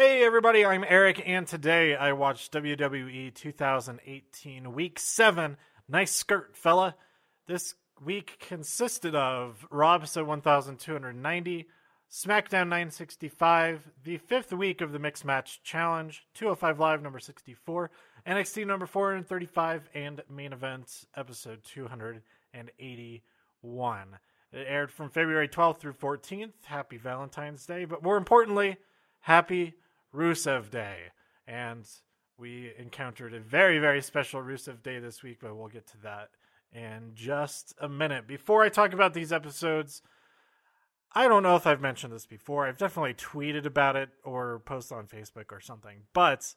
Hey everybody, I'm Eric, and today I watched WWE 2018 Week 7. Nice skirt, fella. This week consisted of Raw episode 1290, SmackDown 965, the fifth week of the Mixed Match Challenge, 205 Live number 64, NXT number 435, and main event episode 281. It aired from February 12th through 14th. Happy Valentine's Day, but more importantly, happy Rusev Day. And we encountered a very, very special Rusev Day this week, but we'll get to that in just a minute. Before I talk about these episodes, I don't know if I've mentioned this before. I've definitely tweeted about it or posted on Facebook or something. But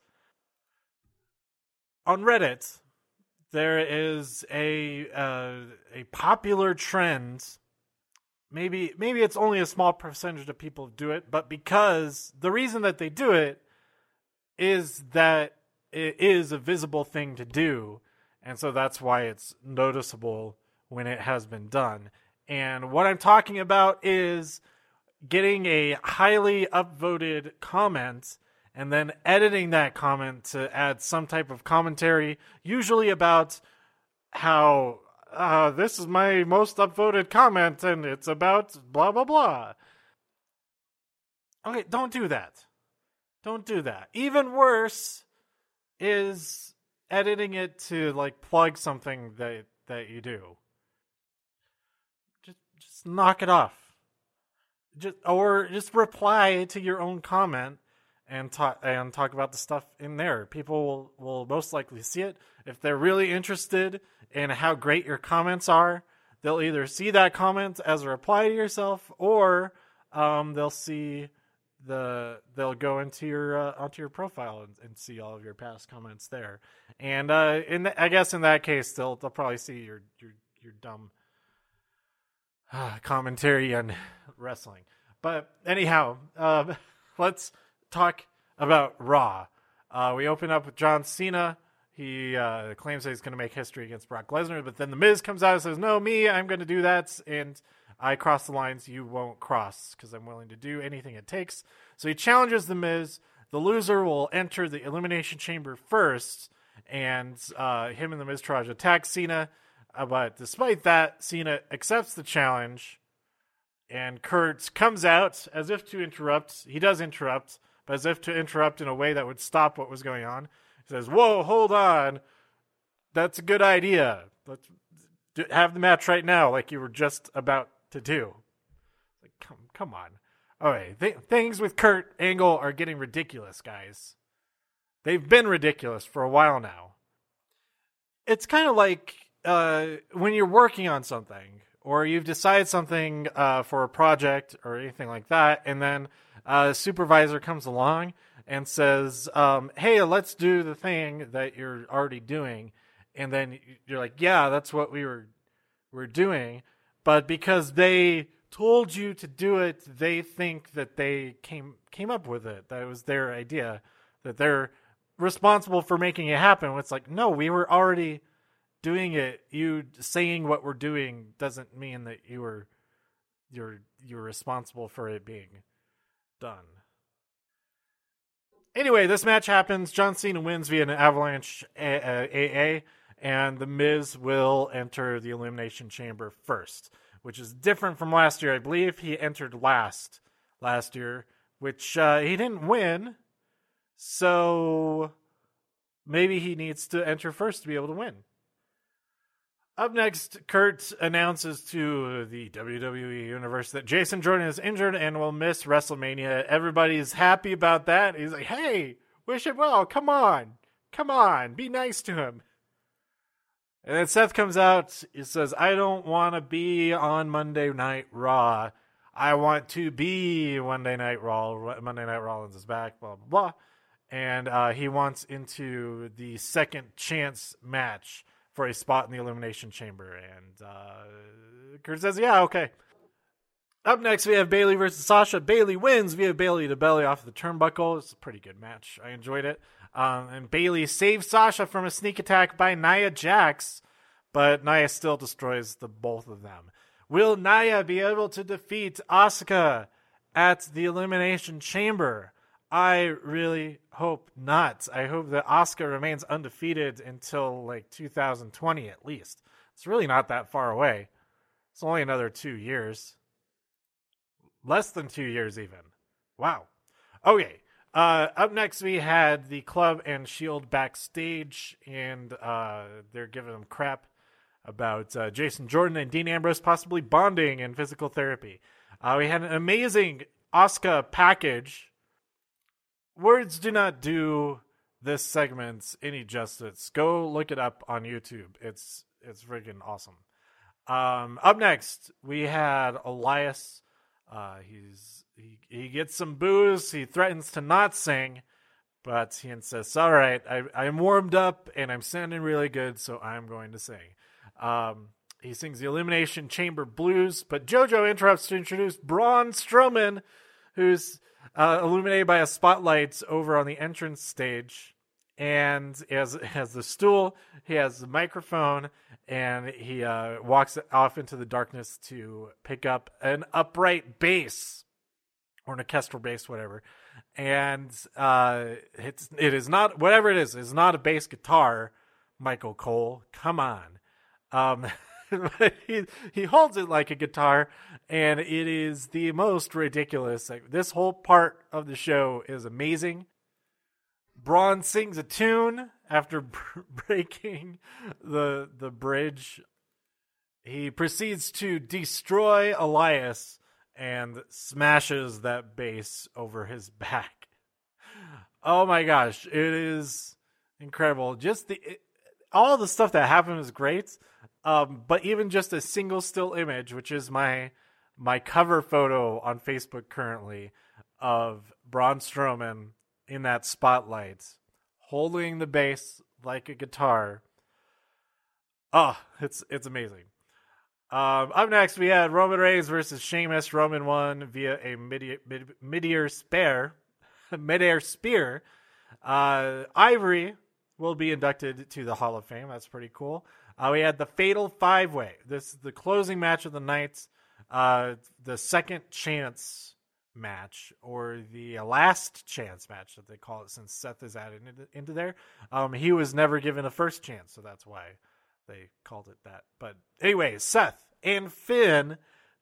on Reddit, there is a uh, a popular trend maybe maybe it's only a small percentage of people do it, but because the reason that they do it is that it is a visible thing to do, and so that's why it's noticeable when it has been done. And what I'm talking about is getting a highly upvoted comment and then editing that comment to add some type of commentary, usually about how uh, this is my most upvoted comment and it's about blah blah blah. Okay, don't do that. Don't do that. Even worse is editing it to like plug something that that you do. Just just knock it off. Just or just reply to your own comment and talk and talk about the stuff in there. People will, will most likely see it if they're really interested in how great your comments are. They'll either see that comment as a reply to yourself, or um, they'll see the they'll go into your uh, onto your profile and, and, see all of your past comments there. And uh, in the, I guess in that case, they'll they'll probably see your your your dumb uh, commentary on wrestling. But anyhow, uh, let's talk about Raw. Uh, we open up with John Cena. He uh, claims that he's going to make history against Brock Lesnar, but then The Miz comes out and says, No, me, I'm going to do that. And I cross the lines you won't cross because I'm willing to do anything it takes. So he challenges The Miz. The loser will enter the Elimination Chamber first, and uh, him and The Miz try to attack Cena. Uh, but despite that, Cena accepts the challenge, and Kurt comes out as if to interrupt. He does interrupt, but as if to interrupt in a way that would stop what was going on. He says, "Whoa, hold on, that's a good idea. Let's have the match right now, like you were just about to do." Like, come, come on. All right, th- things with Kurt Angle are getting ridiculous, guys. They've been ridiculous for a while now. It's kind of like uh, when you're working on something or you've decided something uh, for a project or anything like that, and then uh, supervisor comes along and says, um, "Hey, let's do the thing that you're already doing," and then you're like, "Yeah, that's what we were we're doing," but because they told you to do it, they think that they came came up with it. That it was their idea. That they're responsible for making it happen. It's like, no, we were already doing it. You saying what we're doing doesn't mean that you were you're you're responsible for it being done. Anyway, this match happens. John Cena wins via an Avalanche AA, and The Miz will enter the Elimination Chamber first, which is different from last year. I believe he entered last last year, which uh, he didn't win. So maybe he needs to enter first to be able to win. Up next, Kurt announces to the WWE Universe that Jason Jordan is injured and will miss WrestleMania. Everybody's happy about that. He's like, hey, wish him well. Come on. Come on. Be nice to him. And then Seth comes out. He says, I don't want to be on Monday Night Raw. I want to be Monday Night Raw. Monday Night Rollins is back, blah, blah, blah. And uh, he wants into the second chance match for a spot in the Elimination Chamber. And uh, Kurt says, yeah, okay. Up next, we have Bayley versus Sasha. Bayley wins via Bayley to belly off the turnbuckle. It's a pretty good match. I enjoyed it. Um, and Bayley saves Sasha from a sneak attack by Nia Jax, but Nia still destroys the both of them. Will Nia be able to defeat Asuka at the Elimination Chamber? I really hope not. I hope that Asuka remains undefeated until like 2020 at least. It's really not that far away. It's only another two years. Less than two years, even. Wow. Okay. Uh, up next, we had the club and Shield backstage, and uh, they're giving them crap about uh, Jason Jordan and Dean Ambrose possibly bonding in physical therapy. Uh, we had an amazing Asuka package. Words do not do this segment any justice. Go look it up on YouTube. It's it's freaking awesome. Um, up next, we had Elias. Uh, he's he, he gets some booze. He threatens to not sing, but he insists, "All right, I, I'm warmed up and I'm sounding really good, so I'm going to sing." Um, he sings the Illumination Chamber Blues, but JoJo interrupts to introduce Braun Strowman, who's uh, illuminated by a spotlight over on the entrance stage. And he has, has the stool, he has the microphone, and he uh, walks off into the darkness to pick up an upright bass or an orchestral bass, whatever. And uh, it's it is not whatever it is. It's not a bass guitar. Michael Cole, come on. Um, he he holds it like a guitar, and it is the most ridiculous. Like, this whole part of the show is amazing. Braun sings a tune after breaking the the bridge. He proceeds to destroy Elias and smashes that bass over his back. Oh my gosh, it is incredible. Just the it, all the stuff that happened is great. Um, but even just a single still image, which is my my cover photo on Facebook currently of Braun Strowman in that spotlight, holding the bass like a guitar. Oh, it's it's amazing. Um, up next, we had Roman Reigns versus Sheamus. Roman won via a mid spear, mid-air spear. Uh, Ivory will be inducted to the Hall of Fame. That's pretty cool. Uh, we had the Fatal Five Way. This is the closing match of the night, uh, the second chance match, or the last chance match that they call it, since Seth is added into, there. Um, he was never given a first chance, so that's why they called it that. But anyway, Seth and Finn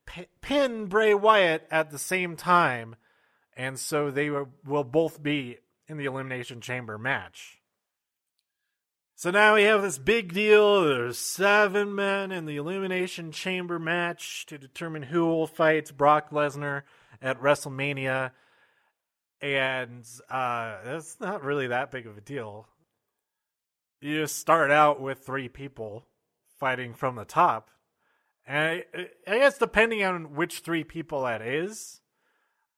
p- pin Bray Wyatt at the same time, and so they will both be in the Elimination Chamber match. So now we have this big deal. There's seven men in the Elimination Chamber match to determine who will fight Brock Lesnar at WrestleMania. And uh, that's not really that big of a deal. You just start out with three people fighting from the top. And I, I guess depending on which three people that is,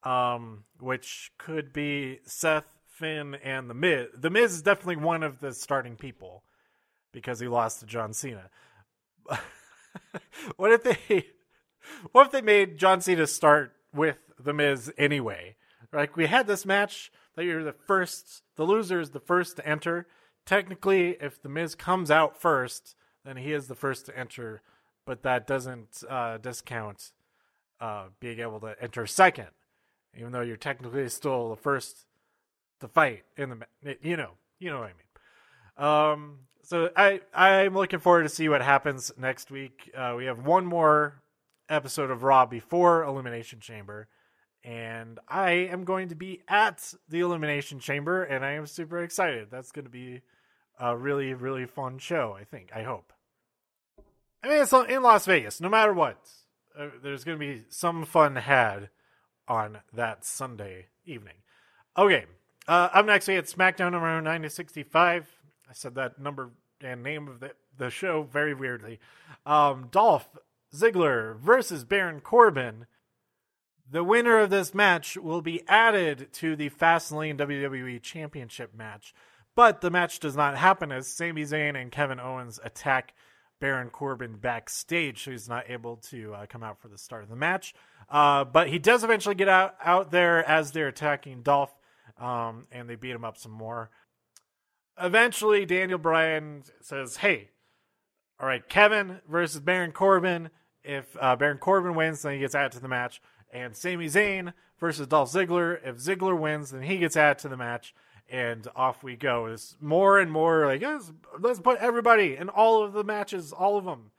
um, which could be Seth, Finn and the Miz. The Miz is definitely one of the starting people because he lost to John Cena. what if they what if they made John Cena start with the Miz anyway? Like we had this match that you're the first the loser is the first to enter. Technically, if the Miz comes out first, then he is the first to enter, but that doesn't uh, discount uh, being able to enter second, even though you're technically still the first to fight in the you know you know what I mean. Um, so I I'm looking forward to see what happens next week. Uh, we have one more episode of Raw before Elimination Chamber, and I am going to be at the Elimination Chamber, and I am super excited. That's going to be a really really fun show. I think. I hope. I mean, it's in Las Vegas. No matter what, uh, there's going to be some fun had on that Sunday evening. Okay, uh, up next, we had SmackDown number 9 to 65. I said that number and name of the, the show very weirdly. Um, Dolph Ziggler versus Baron Corbin. The winner of this match will be added to the Fastlane WWE Championship match, but the match does not happen as Sami Zayn and Kevin Owens attack Baron Corbin backstage, so he's not able to uh, come out for the start of the match. Uh, but he does eventually get out, out there as they're attacking Dolph um, and they beat him up some more. Eventually, Daniel Bryan says, "Hey, all right, Kevin versus Baron Corbin. If uh, Baron Corbin wins, then he gets added to the match. and Sami Zayn versus Dolph Ziggler. If Ziggler wins, then he gets added to the match, and off we go. It's more and more like let's, let's put everybody in all of the matches, all of them,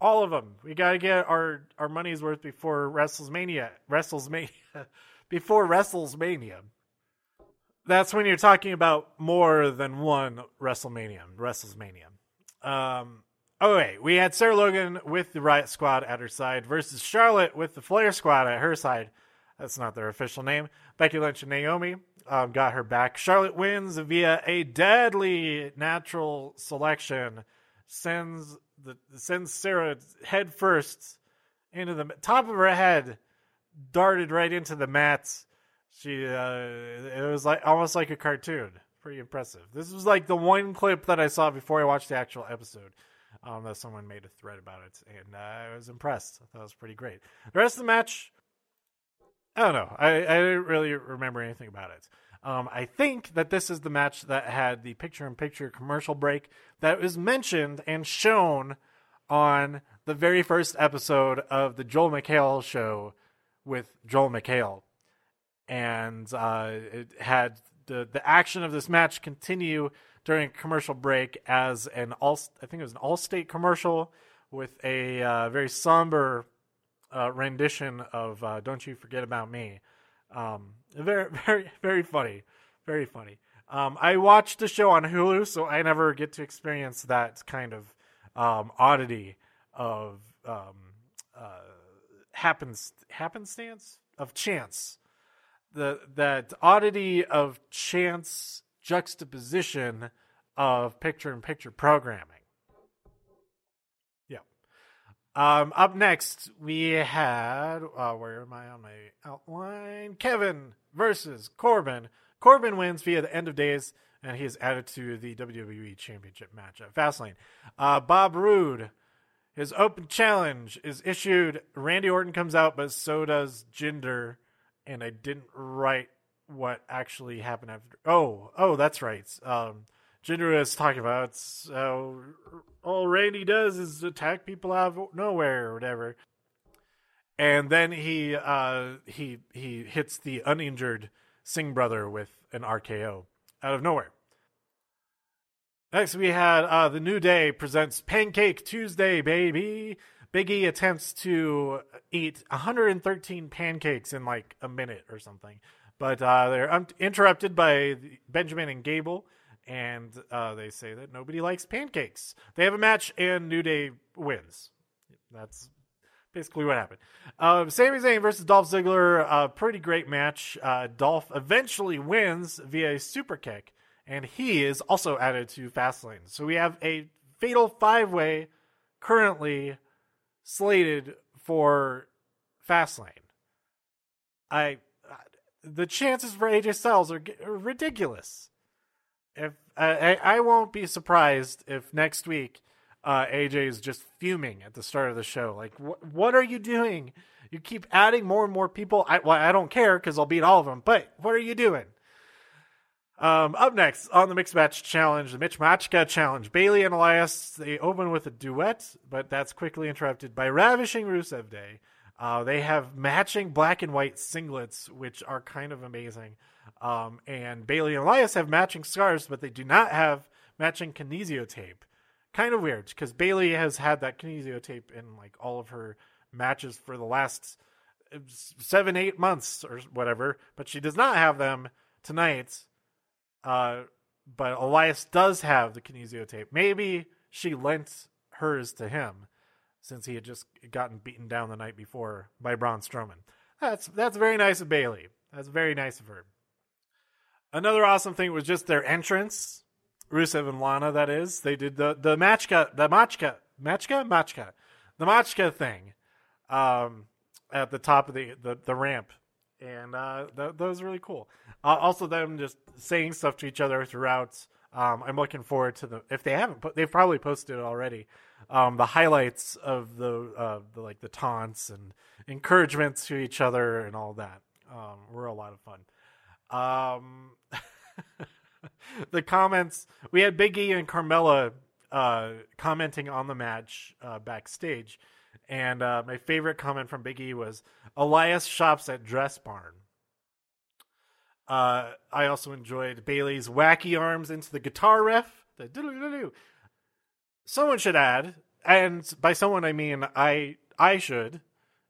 all of them. We got to get our our money's worth before WrestleMania. WrestleMania before WrestleMania. That's when you're talking about more than one WrestleMania. WrestleMania. Um, oh wait, we had Sarah Logan with the Riot Squad at her side versus Charlotte with the Flair Squad at her side. That's not their official name. Becky Lynch and Naomi um, got her back. Charlotte wins via a deadly natural selection. Sends the sends Sarah head first into the top of her head, darted right into the mats. She uh, it was like almost like a cartoon. Pretty impressive. This was like the one clip that I saw before I watched the actual episode. Um, that someone made a thread about it, and uh, I was impressed. I thought it was pretty great. The rest of the match, I don't know. I, I didn't really remember anything about it. Um, I think that this is the match that had the picture in picture commercial break that was mentioned and shown on the very first episode of the Joel McHale show with Joel McHale. And uh, it had the, the action of this match continue during a commercial break as an all I think it was an Allstate commercial with a uh, very somber uh, rendition of uh, "Don't You Forget About Me." Um, very, very, very funny, very funny. Um, I watched the show on Hulu, so I never get to experience that kind of um, oddity of um, uh, happens happenstance of chance. The that oddity of chance juxtaposition of picture-in-picture programming. Um, up next, we had uh, where am I on my outline? Kevin versus Corbin. Corbin wins via the end of days, and he is added to the WWE Championship match at Fastlane. Uh, Bob Roode, his open challenge is issued. Randy Orton comes out, but so does Jinder, and I didn't write what actually happened after. Oh, oh, that's right. Um, is talking about so all Randy does is attack people out of nowhere or whatever. And then he uh, he he hits the uninjured Singh brother with an RKO out of nowhere. Next, we had uh, the New Day presents Pancake Tuesday, baby. Biggie attempts to eat 113 pancakes in like a minute or something, but uh, they're un- interrupted by Benjamin and Gable and uh, they say that nobody likes pancakes. They have a match, and New Day wins. That's basically what happened. Uh, Sami Zayn versus Dolph Ziggler, a pretty great match. Uh, Dolph eventually wins via super kick, and he is also added to Fastlane. So we have a fatal five way currently slated for Fastlane. I the chances for AJ Styles are, are ridiculous if I, I won't be surprised if next week uh, AJ is just fuming at the start of the show. Like, wh- what are you doing? You keep adding more and more people. I, well, I don't care because I'll beat all of them. But what are you doing? Um, up next on the mixed match challenge, the Mitch Machka challenge, Bayley and Elias they open with a duet, but that's quickly interrupted by ravishing Rusev Day. Uh, they have matching black and white singlets, which are kind of amazing. Um, and Bayley and Elias have matching scars, but they do not have matching kinesio tape. Kind of weird because Bayley has had that kinesio tape in like all of her matches for the last uh, seven, eight months or whatever, but she does not have them tonight. Uh, but Elias does have the kinesio tape. Maybe she lent hers to him since he had just gotten beaten down the night before by Braun Strowman. That's that's very nice of Bayley. That's very nice of her. Another awesome thing was just their entrance. Rusev and Lana, that is. They did the the matchka, the matchka, matchka, matchka, the matchka thing, um, at the top of the the, the ramp, and uh, that, that was really cool. Uh, also, them just saying stuff to each other throughout. Um, I'm looking forward to the if they haven't, put, they've probably posted it already. Um, the highlights of the, uh, the like the taunts and encouragements to each other and all that um, were a lot of fun. Um, the comments we had Big E and Carmella uh, commenting on the match uh, backstage, And uh, my favorite comment from Big E was Elias shops at Dress Barn. Uh, I also enjoyed Bayley's wacky arms into the guitar riff. The. Someone should add, and by someone I mean I I should,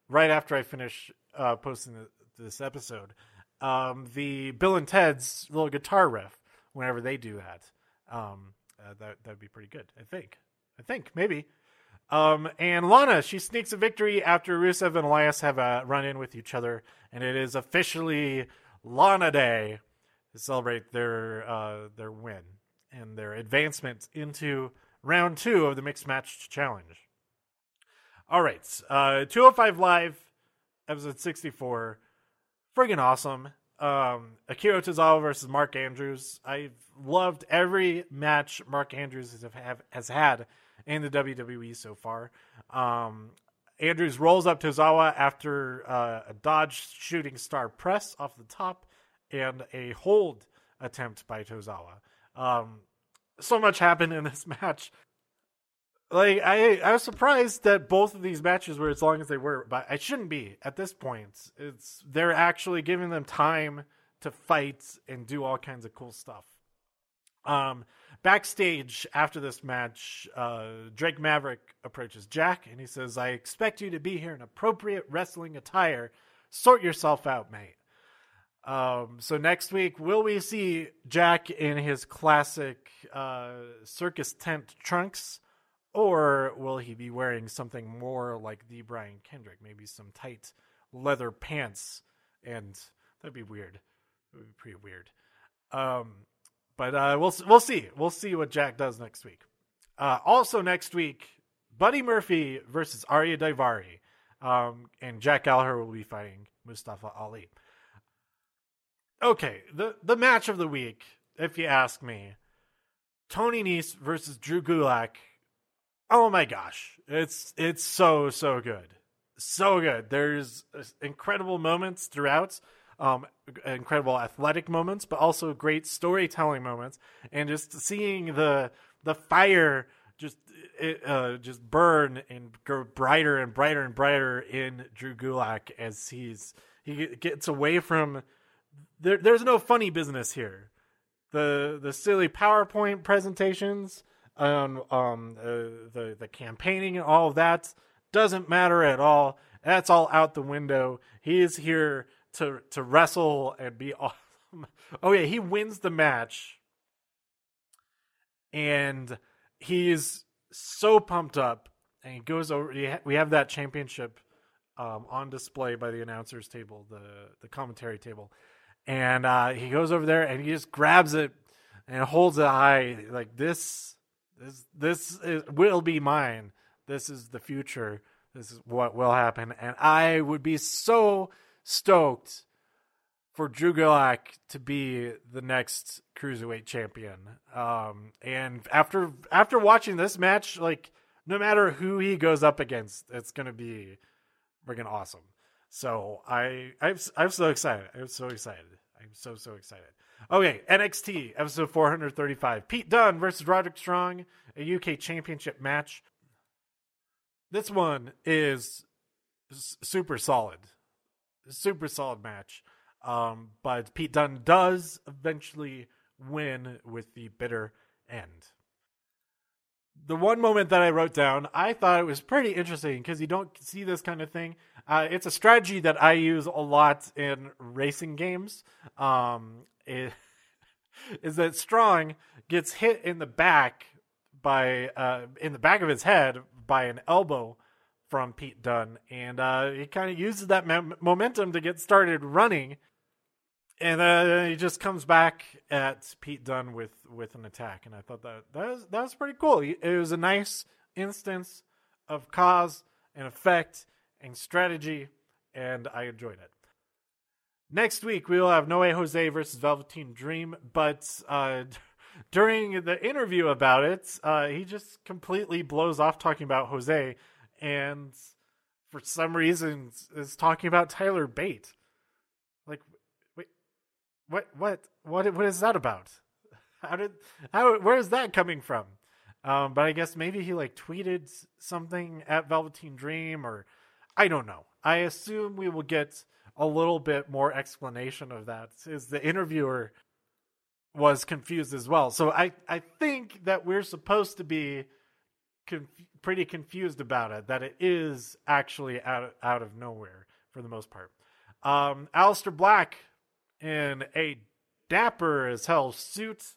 right after I finish uh, posting this episode, um, the Bill and Ted's little guitar riff whenever they do that. Um, uh, that that'd be pretty good. I think. I think maybe. Um, and Lana, she sneaks a victory after Rusev and Elias have a run in with each other, and it is officially Lana Day to celebrate their uh, their win and their advancement into round two of the mixed match challenge. All right, uh, 205 Live, episode 64, friggin' awesome. Um, Akira Tozawa versus Mark Andrews. I've loved every match Mark Andrews has, have, has had in the WWE so far. Um, Andrews rolls up Tozawa after uh, a dodge shooting star press off the top and a hold attempt by Tozawa. Um, so much happened in this match. Like I, I was surprised that both of these matches were as long as they were, but I shouldn't be at this point. It's they're actually giving them time to fight and do all kinds of cool stuff. Um, backstage after this match, uh, Drake Maverick approaches Jack and he says, "I expect you to be here in appropriate wrestling attire. Sort yourself out, mate." Um, so next week, will we see Jack in his classic uh, circus tent trunks? Or will he be wearing something more like the Brian Kendrick? Maybe some tight leather pants, and that'd be weird. It would be pretty weird. Um, but uh, we'll we'll see. We'll see what Jack does next week. Uh, also next week, Buddy Murphy versus Ariya Daivari, um, and Jack Gallagher will be fighting Mustafa Ali. Okay, the the match of the week, if you ask me, Tony Nese versus Drew Gulak oh my gosh, it's it's so so good, so good. There's incredible moments throughout, um, incredible athletic moments, but also great storytelling moments, and just seeing the the fire just uh, just burn and go brighter and brighter and brighter in Drew Gulak as he's he gets away from there. There's no funny business here. The the silly PowerPoint presentations um, um, uh, the the campaigning and all of that doesn't matter at all. That's all out the window. He is here to to wrestle and be awesome. Oh yeah, he wins the match, and he's so pumped up, and he goes over. We have that championship um, on display by the announcers table, the the commentary table, and uh, he goes over there and he just grabs it and holds it high like this this this is, will be mine. This is the future. This is what will happen, and I would be so stoked for Drew Gulak to be the next cruiserweight champion. Um, and after after watching this match, like no matter who he goes up against, it's gonna be freaking awesome. So I I'm I'm so excited. I'm so excited. I'm so so excited. Okay, NXT episode 435. Pete Dunne versus Roderick Strong, a UK championship match. This one is super solid. Super solid match. Um, but Pete Dunne does eventually win with the bitter end. The one moment that I wrote down, I thought it was pretty interesting because you don't see this kind of thing. Uh, it's a strategy that I use a lot in racing games. Um, is, is that Strong gets hit in the back by uh, in the back of his head by an elbow from Pete Dunne, and uh, he kind of uses that m- momentum to get started running, and uh, he just comes back at Pete Dunne with with an attack, and I thought that that was that was pretty cool. It was a nice instance of cause and effect and strategy, and I enjoyed it. Next week, we will have Noe Jose versus Velveteen Dream, but uh, during the interview about it, uh, he just completely blows off talking about Jose and for some reason is talking about Tyler Bate. Like, wait, what, what, what, what is that about? How did, how, where is that coming from? Um, but I guess maybe he like tweeted something at Velveteen Dream or I don't know. I assume we will get a little bit more explanation of that. Is the interviewer was confused as well. So I I think that we're supposed to be conf- pretty confused about it. That it is actually out of, out of nowhere for the most part. Um, Aleister Black in a dapper as hell suit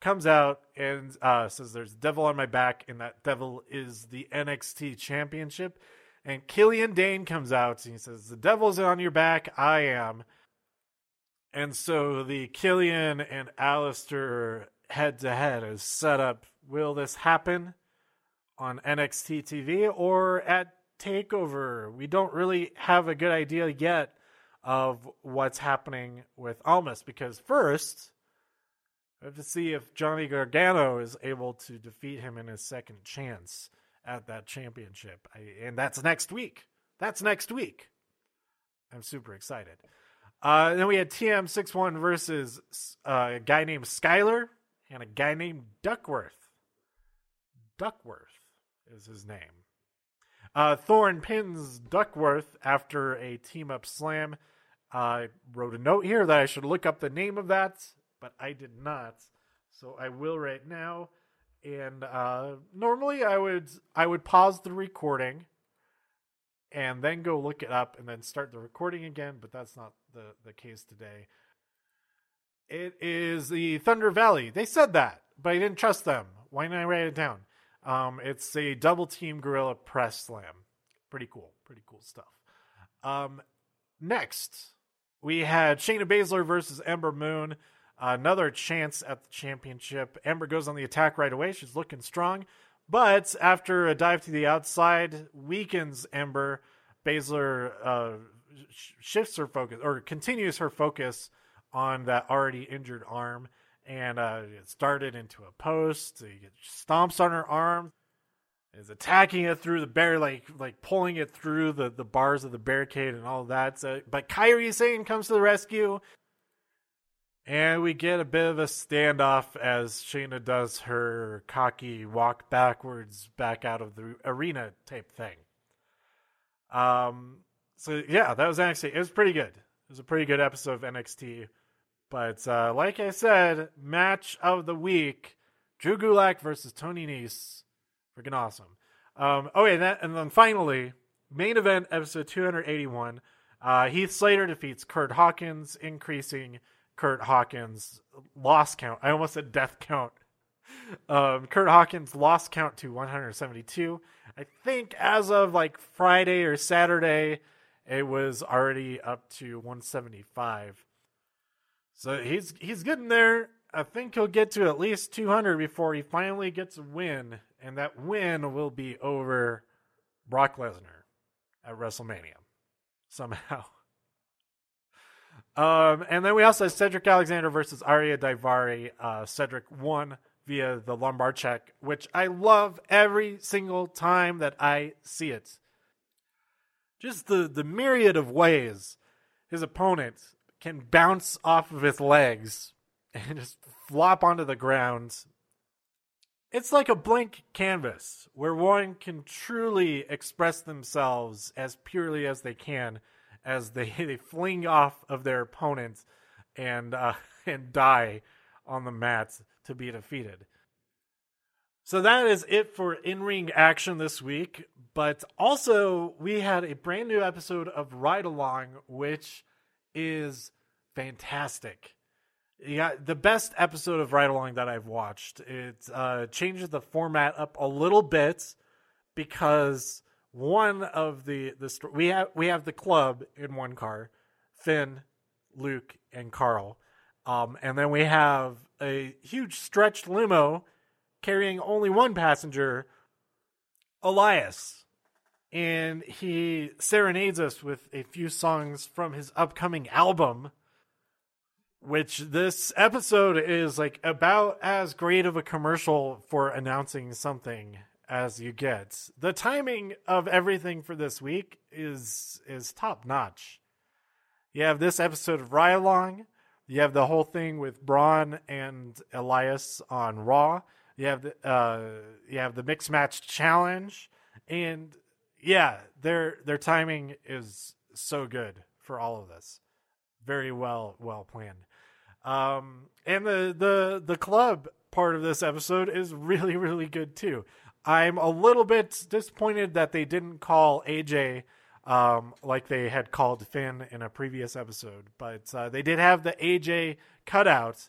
comes out and uh, says there's a devil on my back and that devil is the NXT championship and Killian Dain comes out and he says the devil's on your back I am and so the Killian and Aleister head to head is set up will this happen on NXT TV or at Takeover we don't really have a good idea yet of what's happening with Almas because first we have to see if Johnny Gargano is able to defeat him in his second chance at that championship. I, and that's next week. That's next week. I'm super excited. Uh, then we had TM61 versus uh, a guy named Skyler and a guy named Duckworth. Duckworth is his name. Uh, Thorne pins Duckworth after a team up slam. I wrote a note here that I should look up the name of that but I did not. So I will right now. And uh, normally I would I would pause the recording and then go look it up and then start the recording again, but that's not the, the case today. It is the Thunder Valley. They said that, but I didn't trust them. Why didn't I write it down? Um, it's a double team gorilla press slam. Pretty cool. Pretty cool stuff. Um, next, we had Shayna Baszler versus Ember Moon another chance at the championship. Ember goes on the attack right away. She's looking strong. But after a dive to the outside, weakens Ember. Baszler uh, shifts her focus or continues her focus on that already injured arm and uh, it started into a post. He stomps on her arm, is attacking it through the bear, like like pulling it through the, the bars of the barricade and all that. So, but Kairi Sane comes to the rescue, and we get a bit of a standoff as Shayna does her cocky walk backwards back out of the arena type thing. Um, so yeah, that was actually it was pretty good. It was a pretty good episode of NXT. But uh, like I said, match of the week: Drew Gulak versus Tony Nese. Freaking awesome. Um, oh yeah, that, and then finally, main event episode 281. Uh, Heath Slater defeats Kurt Hawkins, increasing Kurt Hawkins loss count. I almost said death count. Um, Kurt Hawkins loss count to 172. I think as of like Friday or Saturday, it was already up to 175. So he's he's getting there. I think he'll get to at least 200 before he finally gets a win, and that win will be over Brock Lesnar at WrestleMania somehow. Um, and then we also have Cedric Alexander versus Ariya Daivari. Uh, Cedric won via the lumbar check, which I love every single time that I see it. Just the, the myriad of ways his opponent can bounce off of his legs and just flop onto the ground. It's like a blank canvas where one can truly express themselves as purely as they can as they, they fling off of their opponents and uh, and die on the mats to be defeated. So that is it for in ring action this week. But also, we had a brand new episode of Ride Along, which is fantastic. Yeah, the best episode of Ride Along that I've watched. It uh, changes the format up a little bit because one of the the we have we have the club in one car, Finn, Luke, and Karl, um, and then we have a huge stretched limo carrying only one passenger, Elias, and he serenades us with a few songs from his upcoming album. Which this episode is like about as great of a commercial for announcing something as you get. The timing of everything for this week is is top notch. You have this episode of Ride Along. You have the whole thing with Braun and Elias on Raw. You have the uh, you have the mixed match challenge, and yeah, their their timing is so good for all of this. Very well well planned. Um, and the the the club part of this episode is really really good too. I'm a little bit disappointed that they didn't call AJ um, like they had called Finn in a previous episode, but uh, they did have the AJ cutout,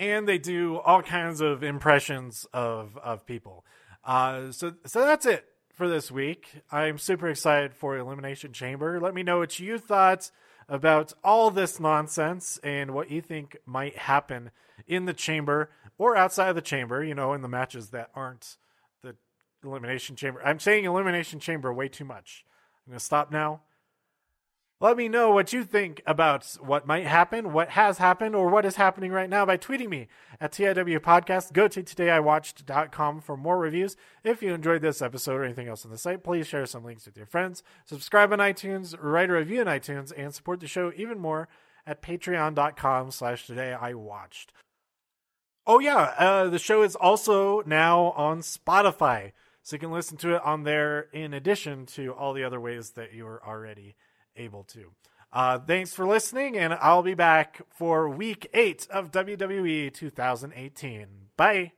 and they do all kinds of impressions of of people. Uh, so so that's it for this week. I'm super excited for Elimination Chamber. Let me know what you thought about all this nonsense and what you think might happen in the chamber or outside of the chamber, you know, in the matches that aren't the Elimination Chamber. I'm saying Elimination Chamber way too much. I'm going to stop now. Let me know what you think about what might happen, what has happened, or what is happening right now by tweeting me at TIW Podcast. Go to todayiwatched.com for more reviews. If you enjoyed this episode or anything else on the site, please share some links with your friends. Subscribe on iTunes, write a review on iTunes, and support the show even more at patreon.com slash todayiwatched. Oh yeah, uh, the show is also now on Spotify, so you can listen to it on there in addition to all the other ways that you are already able to. Uh, thanks for listening, and I'll be back for week eight of WWE 2018. Bye.